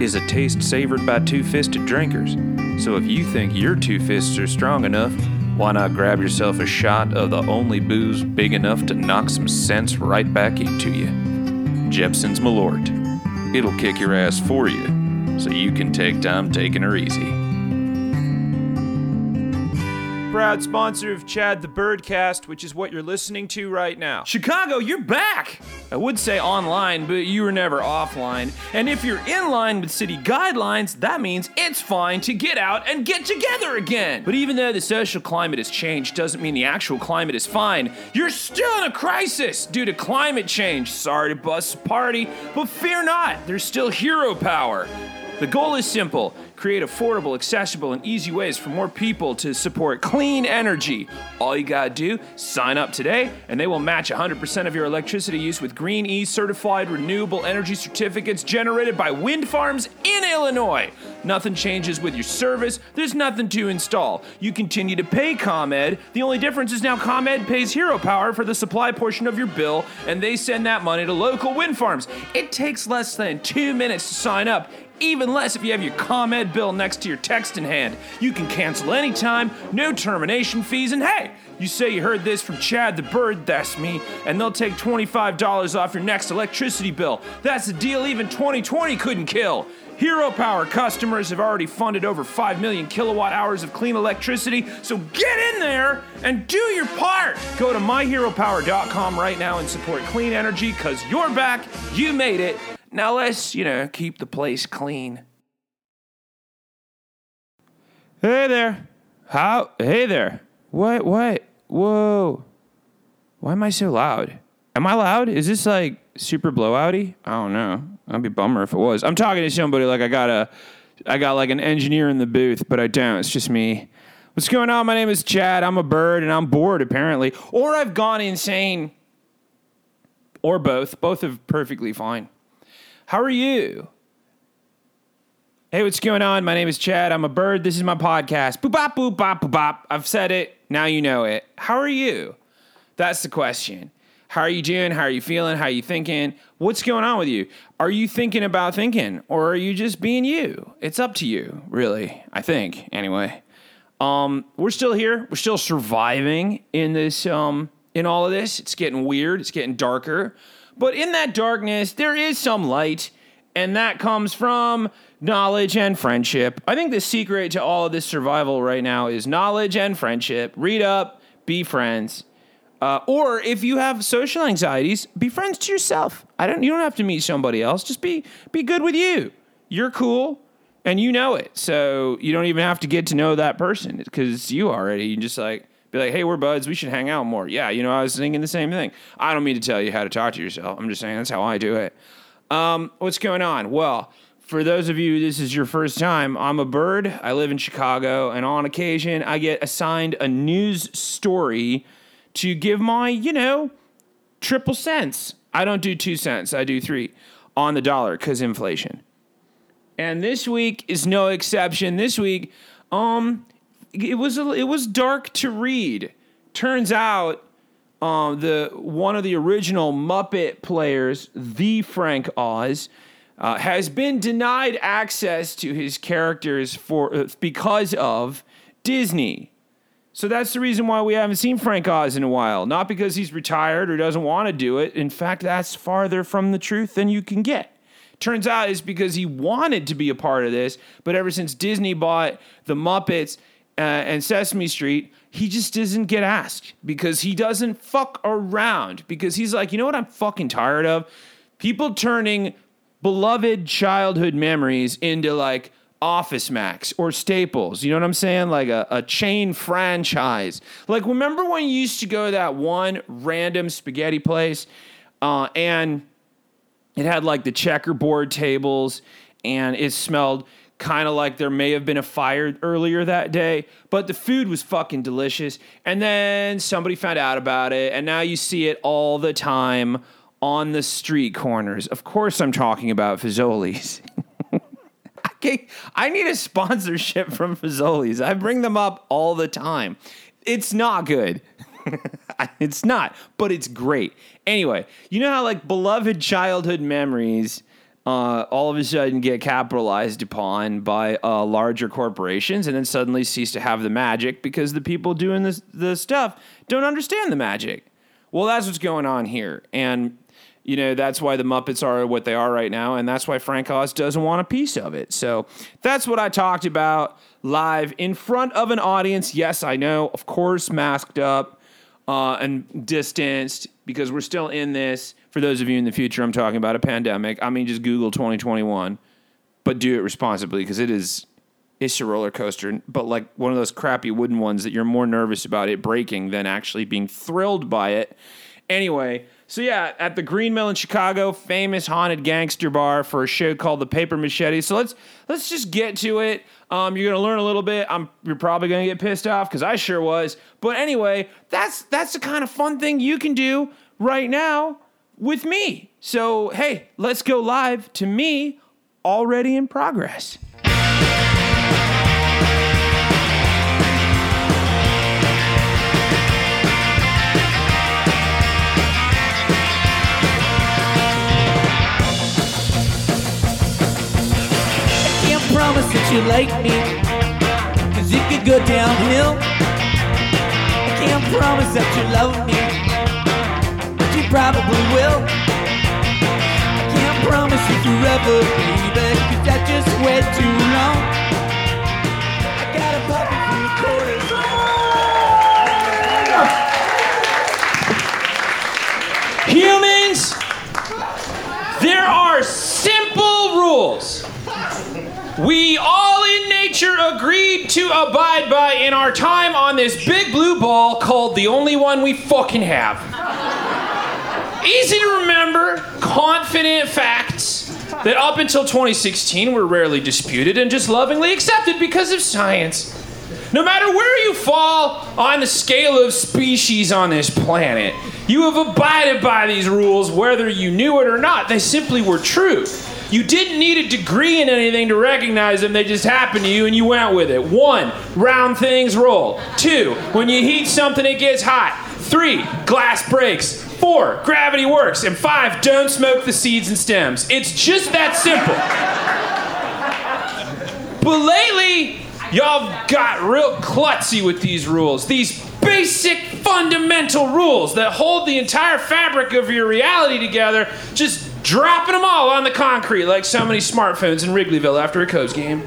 is a taste savored by two-fisted drinkers. So if you think your two fists are strong enough, why not grab yourself a shot of the only booze big enough to knock some sense right back into you? Jepson's Malort. It'll kick your ass for you, so you can take time taking her easy. Proud sponsor of Chad the Birdcast, which is what you're listening to right now. Chicago, you're back! I would say online, but you were never offline. And if you're in line with city guidelines, that means it's fine to get out and get together again. But even though the social climate has changed, doesn't mean the actual climate is fine. You're still in a crisis due to climate change. Sorry to bust a party, but fear not, there's still hero power. The goal is simple create affordable, accessible, and easy ways for more people to support clean energy. All you gotta do, sign up today, and they will match 100% of your electricity use with Green E certified renewable energy certificates generated by wind farms in Illinois. Nothing changes with your service, there's nothing to install. You continue to pay ComEd. The only difference is now ComEd pays Hero Power for the supply portion of your bill, and they send that money to local wind farms. It takes less than two minutes to sign up even less if you have your ComEd bill next to your text in hand. You can cancel anytime, no termination fees, and hey, you say you heard this from Chad the Bird, that's me, and they'll take $25 off your next electricity bill. That's a deal even 2020 couldn't kill. Hero Power customers have already funded over 5 million kilowatt hours of clean electricity, so get in there and do your part. Go to myheropower.com right now and support clean energy because you're back, you made it, now let's, you know, keep the place clean. Hey there. How? Hey there. What? What? Whoa. Why am I so loud? Am I loud? Is this like super blowouty? I don't know. I'd be bummer if it was. I'm talking to somebody like I got a, I got like an engineer in the booth, but I don't. It's just me. What's going on? My name is Chad. I'm a bird and I'm bored apparently, or I've gone insane, or both. Both are perfectly fine. How are you? Hey, what's going on? My name is Chad. I'm a bird. This is my podcast. Boop bop boop bop boop bop. I've said it. Now you know it. How are you? That's the question. How are you doing? How are you feeling? How are you thinking? What's going on with you? Are you thinking about thinking or are you just being you? It's up to you, really. I think, anyway. Um, we're still here. We're still surviving in this um in all of this. It's getting weird. It's getting darker. But in that darkness, there is some light, and that comes from knowledge and friendship. I think the secret to all of this survival right now is knowledge and friendship. Read up, be friends. Uh, or if you have social anxieties, be friends to yourself. I don't. You don't have to meet somebody else. Just be be good with you. You're cool, and you know it. So you don't even have to get to know that person because you already. You just like be like, hey, we're buds. We should hang out more. Yeah, you know, I was thinking the same thing. I don't mean to tell you how to talk to yourself. I'm just saying that's how I do it. Um, what's going on? Well, for those of you, this is your first time. I'm a bird. I live in Chicago, and on occasion, I get assigned a news story to give my, you know, triple cents. I don't do two cents, I do three on the dollar because inflation. And this week is no exception. This week, um, it was a, it was dark to read. Turns out, um, the one of the original Muppet players, the Frank Oz, uh, has been denied access to his characters for uh, because of Disney. So that's the reason why we haven't seen Frank Oz in a while. Not because he's retired or doesn't want to do it. In fact, that's farther from the truth than you can get. Turns out it's because he wanted to be a part of this, but ever since Disney bought the Muppets, uh, and Sesame Street, he just doesn't get asked because he doesn't fuck around. Because he's like, you know what I'm fucking tired of? People turning beloved childhood memories into like Office Max or Staples. You know what I'm saying? Like a, a chain franchise. Like, remember when you used to go to that one random spaghetti place uh, and it had like the checkerboard tables and it smelled kind of like there may have been a fire earlier that day, but the food was fucking delicious. And then somebody found out about it, and now you see it all the time on the street corners. Of course, I'm talking about Fazoli's. Okay, I need a sponsorship from Fazoli's. I bring them up all the time. It's not good. it's not, but it's great. Anyway, you know how like beloved childhood memories uh, all of a sudden get capitalized upon by uh, larger corporations and then suddenly cease to have the magic because the people doing this, the stuff don't understand the magic. Well, that's what's going on here. And you know that's why the Muppets are what they are right now, and that's why Frank Oz doesn't want a piece of it. So that's what I talked about live in front of an audience. Yes, I know, of course, masked up uh, and distanced because we're still in this. For those of you in the future, I'm talking about a pandemic. I mean, just Google 2021, but do it responsibly because it is it's a roller coaster, but like one of those crappy wooden ones that you're more nervous about it breaking than actually being thrilled by it. Anyway, so yeah, at the Green Mill in Chicago, famous haunted gangster bar for a show called The Paper Machete. So let's let's just get to it. Um, you're gonna learn a little bit. I'm you're probably gonna get pissed off because I sure was. But anyway, that's that's the kind of fun thing you can do right now with me. So hey, let's go live to me already in progress. Promise that you like me, cause it could go downhill. I can't promise that you love me, probably will. I can't promise you forever, baby, cause that just way too long. I got a puppy for the quarters. Humans, there are simple rules. We all in nature agreed to abide by in our time on this big blue ball called the only one we fucking have. Easy to remember, confident facts that up until 2016 were rarely disputed and just lovingly accepted because of science. No matter where you fall on the scale of species on this planet, you have abided by these rules whether you knew it or not. They simply were true. You didn't need a degree in anything to recognize them, they just happened to you and you went with it. One, round things roll. Two, when you heat something, it gets hot. Three, glass breaks. Four, gravity works. And five, don't smoke the seeds and stems. It's just that simple. But lately, y'all got real klutzy with these rules. These basic fundamental rules that hold the entire fabric of your reality together, just dropping them all on the concrete like so many smartphones in Wrigleyville after a Cubs game.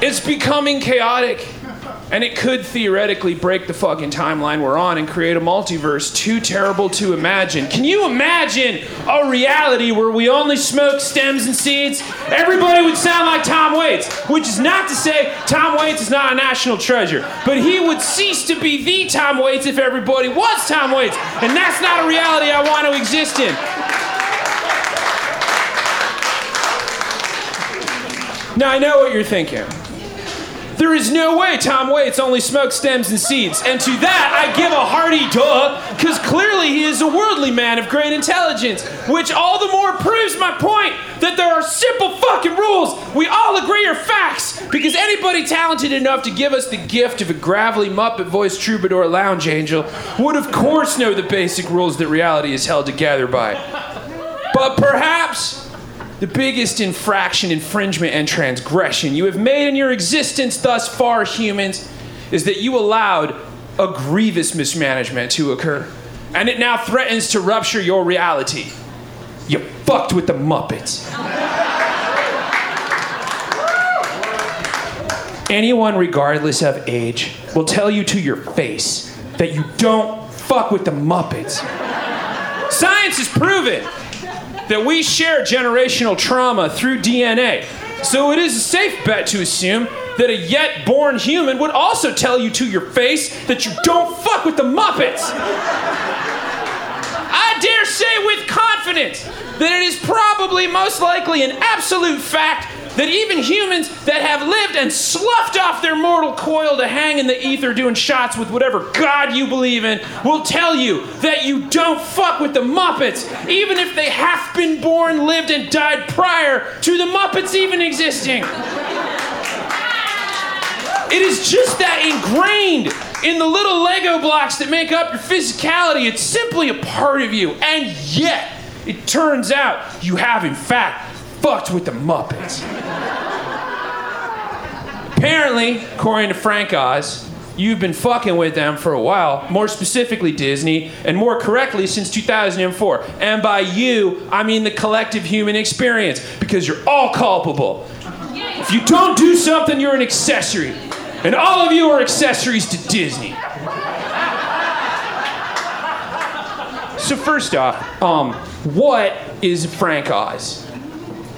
It's becoming chaotic. And it could theoretically break the fucking timeline we're on and create a multiverse too terrible to imagine. Can you imagine a reality where we only smoke stems and seeds? Everybody would sound like Tom Waits, which is not to say Tom Waits is not a national treasure, but he would cease to be the Tom Waits if everybody was Tom Waits. And that's not a reality I want to exist in. Now I know what you're thinking. There is no way Tom Waits only smokes stems and seeds. And to that, I give a hearty duh, because clearly he is a worldly man of great intelligence, which all the more proves my point that there are simple fucking rules we all agree are facts, because anybody talented enough to give us the gift of a gravelly Muppet voiced troubadour lounge angel would, of course, know the basic rules that reality is held together by. But perhaps the biggest infraction, infringement, and transgression you have made in your existence thus far, humans, is that you allowed a grievous mismanagement to occur. And it now threatens to rupture your reality. You fucked with the Muppets. Anyone, regardless of age, will tell you to your face that you don't fuck with the Muppets. Science has proven that we share generational trauma through DNA. So it is a safe bet to assume that a yet born human would also tell you to your face that you don't fuck with the Muppets. I dare say with confidence that it is probably most likely an absolute fact that even humans that have lived and sloughed off their mortal coil to hang in the ether doing shots with whatever God you believe in will tell you that you don't fuck with the Muppets, even if they have been born, lived, and died prior to the Muppets even existing. It is just that ingrained in the little Lego blocks that make up your physicality. It's simply a part of you. And yet, it turns out you have, in fact, fucked with the Muppets. Apparently, according to Frank Oz, you've been fucking with them for a while, more specifically Disney, and more correctly since 2004. And by you, I mean the collective human experience, because you're all culpable. If you don't do something, you're an accessory. And all of you are accessories to Disney. So first off, um, what is Frank Oz?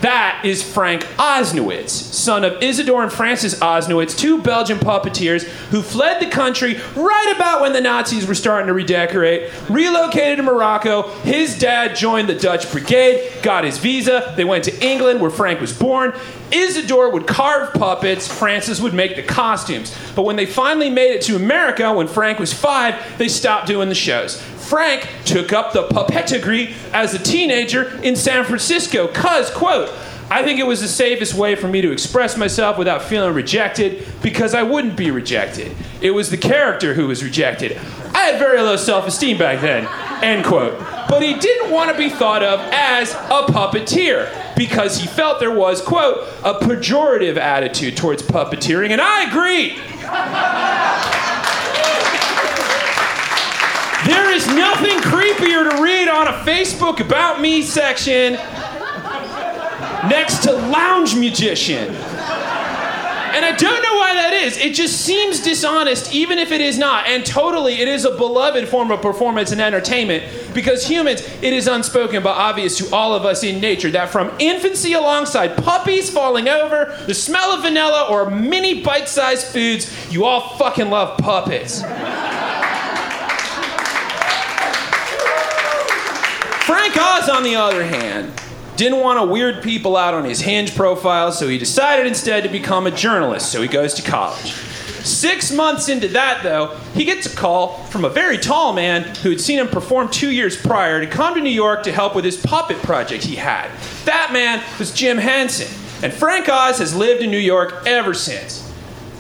That is Frank Oznowicz, son of Isidore and Frances Oznowicz, two Belgian puppeteers who fled the country right about when the Nazis were starting to redecorate, relocated to Morocco. His dad joined the Dutch Brigade, got his visa. They went to England, where Frank was born. Isidore would carve puppets, Francis would make the costumes. But when they finally made it to America, when Frank was five, they stopped doing the shows. Frank took up the puppeterie as a teenager in San Francisco, cause, quote, I think it was the safest way for me to express myself without feeling rejected because I wouldn't be rejected. It was the character who was rejected. I had very low self esteem back then, end quote. But he didn't want to be thought of as a puppeteer because he felt there was, quote, a pejorative attitude towards puppeteering, and I agree. There is nothing creepier to read on a Facebook About Me section next to lounge magician. And I don't know why that is. It just seems dishonest, even if it is not. And totally, it is a beloved form of performance and entertainment because humans, it is unspoken but obvious to all of us in nature that from infancy alongside puppies falling over, the smell of vanilla, or mini bite sized foods, you all fucking love puppets. Oz, on the other hand, didn't want to weird people out on his hinge profile, so he decided instead to become a journalist, so he goes to college. Six months into that, though, he gets a call from a very tall man who had seen him perform two years prior to come to New York to help with his puppet project he had. That man was Jim Henson, and Frank Oz has lived in New York ever since.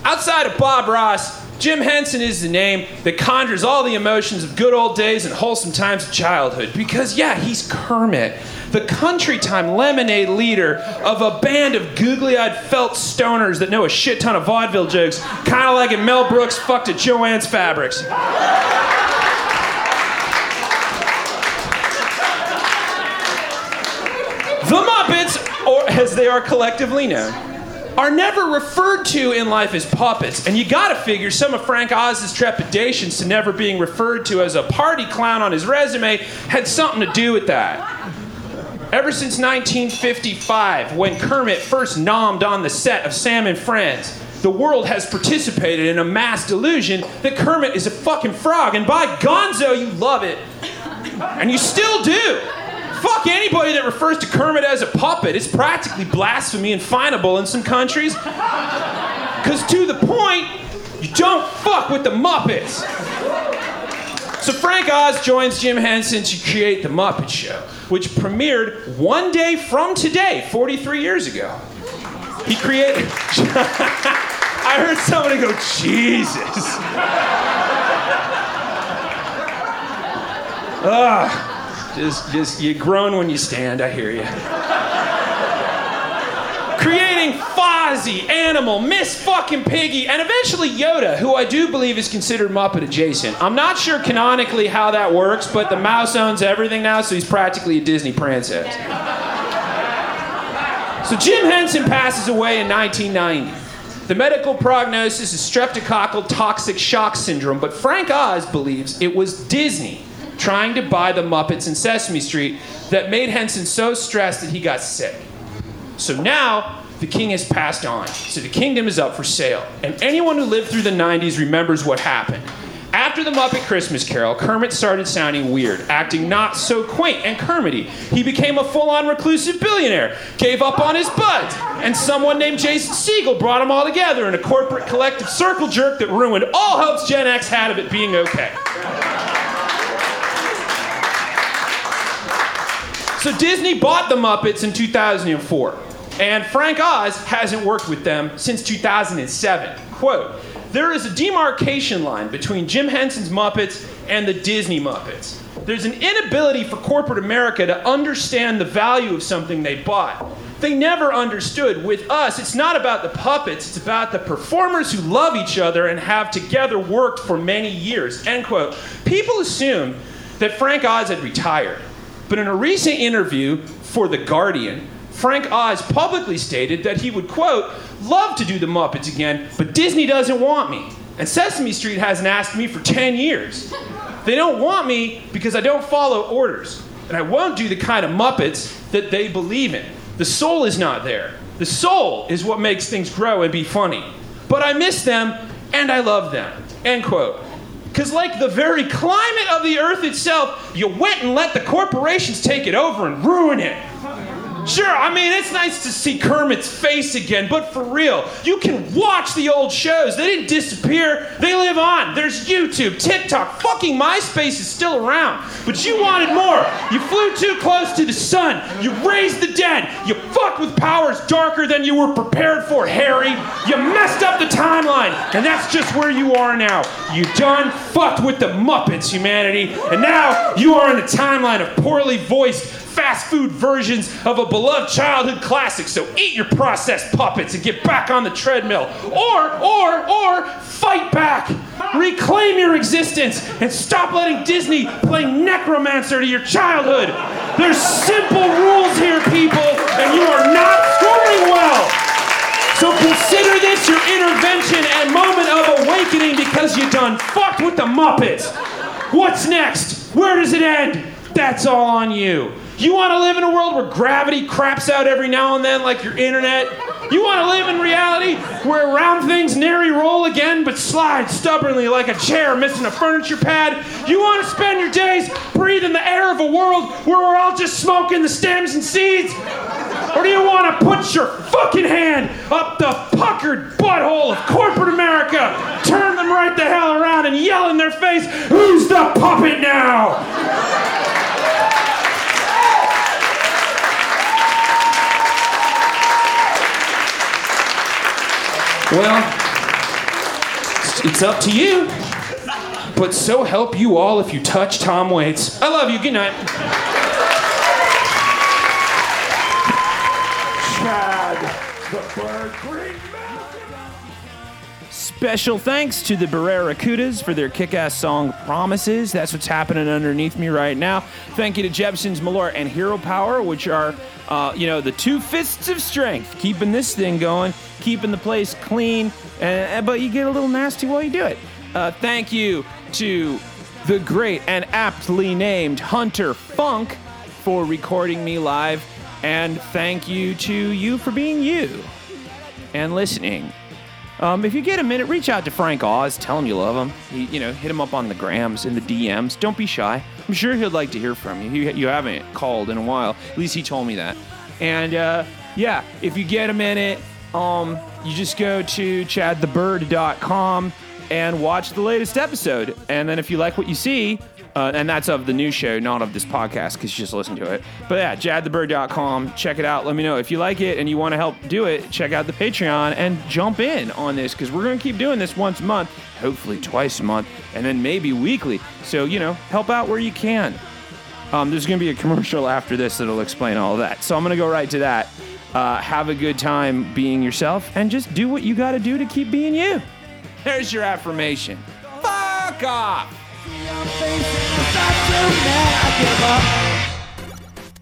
Outside of Bob Ross, Jim Henson is the name that conjures all the emotions of good old days and wholesome times of childhood. Because, yeah, he's Kermit, the country time lemonade leader of a band of googly eyed felt stoners that know a shit ton of vaudeville jokes, kind of like if Mel Brooks fucked at Joanne's Fabrics. The Muppets, or as they are collectively known, are never referred to in life as puppets. And you gotta figure some of Frank Oz's trepidations to never being referred to as a party clown on his resume had something to do with that. Ever since 1955, when Kermit first nommed on the set of Sam and Friends, the world has participated in a mass delusion that Kermit is a fucking frog, and by gonzo, you love it. And you still do. Fuck anybody that refers to Kermit as a puppet. It's practically blasphemy and finable in some countries. Because to the point, you don't fuck with the Muppets. So Frank Oz joins Jim Henson to create The Muppet Show, which premiered one day from today, 43 years ago. He created. I heard somebody go, Jesus. Ugh. Just, just, you groan when you stand, I hear you. Creating Fozzie, Animal, Miss fucking Piggy, and eventually Yoda, who I do believe is considered Muppet adjacent. I'm not sure canonically how that works, but the mouse owns everything now, so he's practically a Disney princess. So Jim Henson passes away in 1990. The medical prognosis is streptococcal toxic shock syndrome, but Frank Oz believes it was Disney trying to buy the Muppets in Sesame Street that made Henson so stressed that he got sick. So now the king has passed on. So the kingdom is up for sale. And anyone who lived through the 90s remembers what happened. After the Muppet Christmas Carol, Kermit started sounding weird, acting not so quaint and Kermity. He became a full on reclusive billionaire, gave up on his buds, and someone named Jason Segel brought them all together in a corporate collective circle jerk that ruined all hopes Gen X had of it being okay. So Disney bought the Muppets in 2004, and Frank Oz hasn't worked with them since 2007. Quote, there is a demarcation line between Jim Henson's Muppets and the Disney Muppets. There's an inability for corporate America to understand the value of something they bought. They never understood. With us, it's not about the puppets, it's about the performers who love each other and have together worked for many years. End quote. People assumed that Frank Oz had retired. But in a recent interview for The Guardian, Frank Oz publicly stated that he would, quote, love to do the Muppets again, but Disney doesn't want me. And Sesame Street hasn't asked me for 10 years. They don't want me because I don't follow orders. And I won't do the kind of Muppets that they believe in. The soul is not there. The soul is what makes things grow and be funny. But I miss them and I love them. End quote. Because, like the very climate of the earth itself, you went and let the corporations take it over and ruin it. Sure, I mean, it's nice to see Kermit's face again, but for real, you can watch the old shows. They didn't disappear, they live on. There's YouTube, TikTok, fucking MySpace is still around. But you wanted more. You flew too close to the sun. You raised the dead. You fucked with powers darker than you were prepared for, Harry. You messed up the timeline, and that's just where you are now. You done fucked with the Muppets, humanity, and now you are in a timeline of poorly voiced fast food versions of a beloved childhood classic. So eat your processed puppets and get back on the treadmill. Or, or, or fight back. Reclaim your existence and stop letting Disney play necromancer to your childhood. There's simple rules here, people, and you are not scoring well. So consider this your intervention and moment of awakening because you done fucked with the Muppets. What's next? Where does it end? That's all on you. You want to live in a world where gravity craps out every now and then, like your internet? You want to live in reality where round things nary roll again but slide stubbornly like a chair missing a furniture pad? You want to spend your days breathing the air of a world where we're all just smoking the stems and seeds? Or do you want to put your fucking hand up the puckered butthole of corporate America, turn them right the hell around, and yell in their face, Who's the puppet now? Well, it's up to you. But so help you all if you touch Tom Waits. I love you. Good night. Chad, the bird green Special thanks to the Barracudas for their kick ass song Promises. That's what's happening underneath me right now. Thank you to Jepson's Malort and Hero Power, which are, uh, you know, the two fists of strength, keeping this thing going, keeping the place clean, uh, but you get a little nasty while you do it. Uh, thank you to the great and aptly named Hunter Funk for recording me live. And thank you to you for being you and listening. Um, if you get a minute, reach out to Frank Oz. Tell him you love him. He, you know, hit him up on the grams and the DMs. Don't be shy. I'm sure he'd like to hear from you. You, you haven't called in a while. At least he told me that. And uh, yeah, if you get a minute, um, you just go to chadthebird.com and watch the latest episode. And then if you like what you see, uh, and that's of the new show, not of this podcast, because you just listen to it. But yeah, chadthebird.com. Check it out. Let me know if you like it and you want to help do it. Check out the Patreon and jump in on this because we're going to keep doing this once a month, hopefully twice a month, and then maybe weekly. So, you know, help out where you can. Um, there's going to be a commercial after this that'll explain all of that. So I'm going to go right to that. Uh, have a good time being yourself and just do what you got to do to keep being you. There's your affirmation. Fuck off.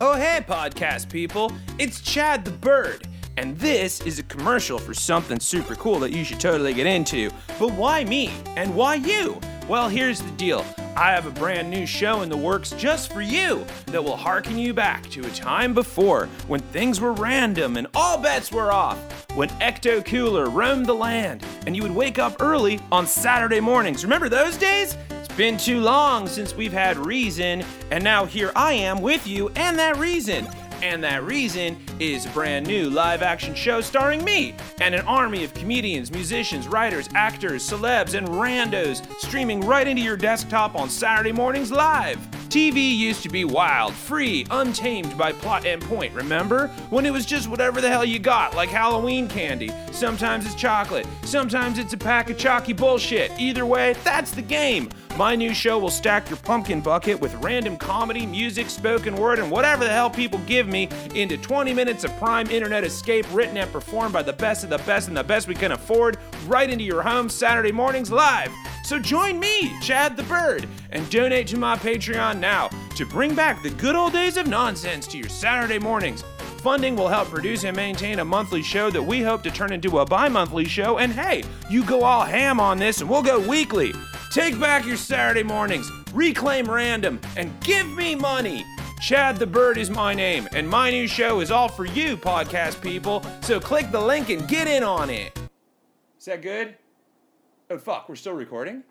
Oh, hey, podcast people. It's Chad the Bird. And this is a commercial for something super cool that you should totally get into. But why me? And why you? Well, here's the deal. I have a brand new show in the works just for you that will harken you back to a time before when things were random and all bets were off. When Ecto Cooler roamed the land and you would wake up early on Saturday mornings. Remember those days? Been too long since we've had reason, and now here I am with you and that reason. And that reason is a brand new live action show starring me and an army of comedians, musicians, writers, actors, celebs, and randos streaming right into your desktop on Saturday mornings live. TV used to be wild, free, untamed by plot and point, remember? When it was just whatever the hell you got, like Halloween candy. Sometimes it's chocolate, sometimes it's a pack of chalky bullshit. Either way, that's the game. My new show will stack your pumpkin bucket with random comedy, music, spoken word, and whatever the hell people give me into 20 minutes of prime internet escape written and performed by the best of the best and the best we can afford right into your home Saturday mornings live. So join me, Chad the Bird, and donate to my Patreon now to bring back the good old days of nonsense to your Saturday mornings. Funding will help produce and maintain a monthly show that we hope to turn into a bi monthly show. And hey, you go all ham on this and we'll go weekly. Take back your Saturday mornings, reclaim random, and give me money. Chad the Bird is my name, and my new show is all for you, podcast people. So click the link and get in on it. Is that good? Oh, fuck, we're still recording?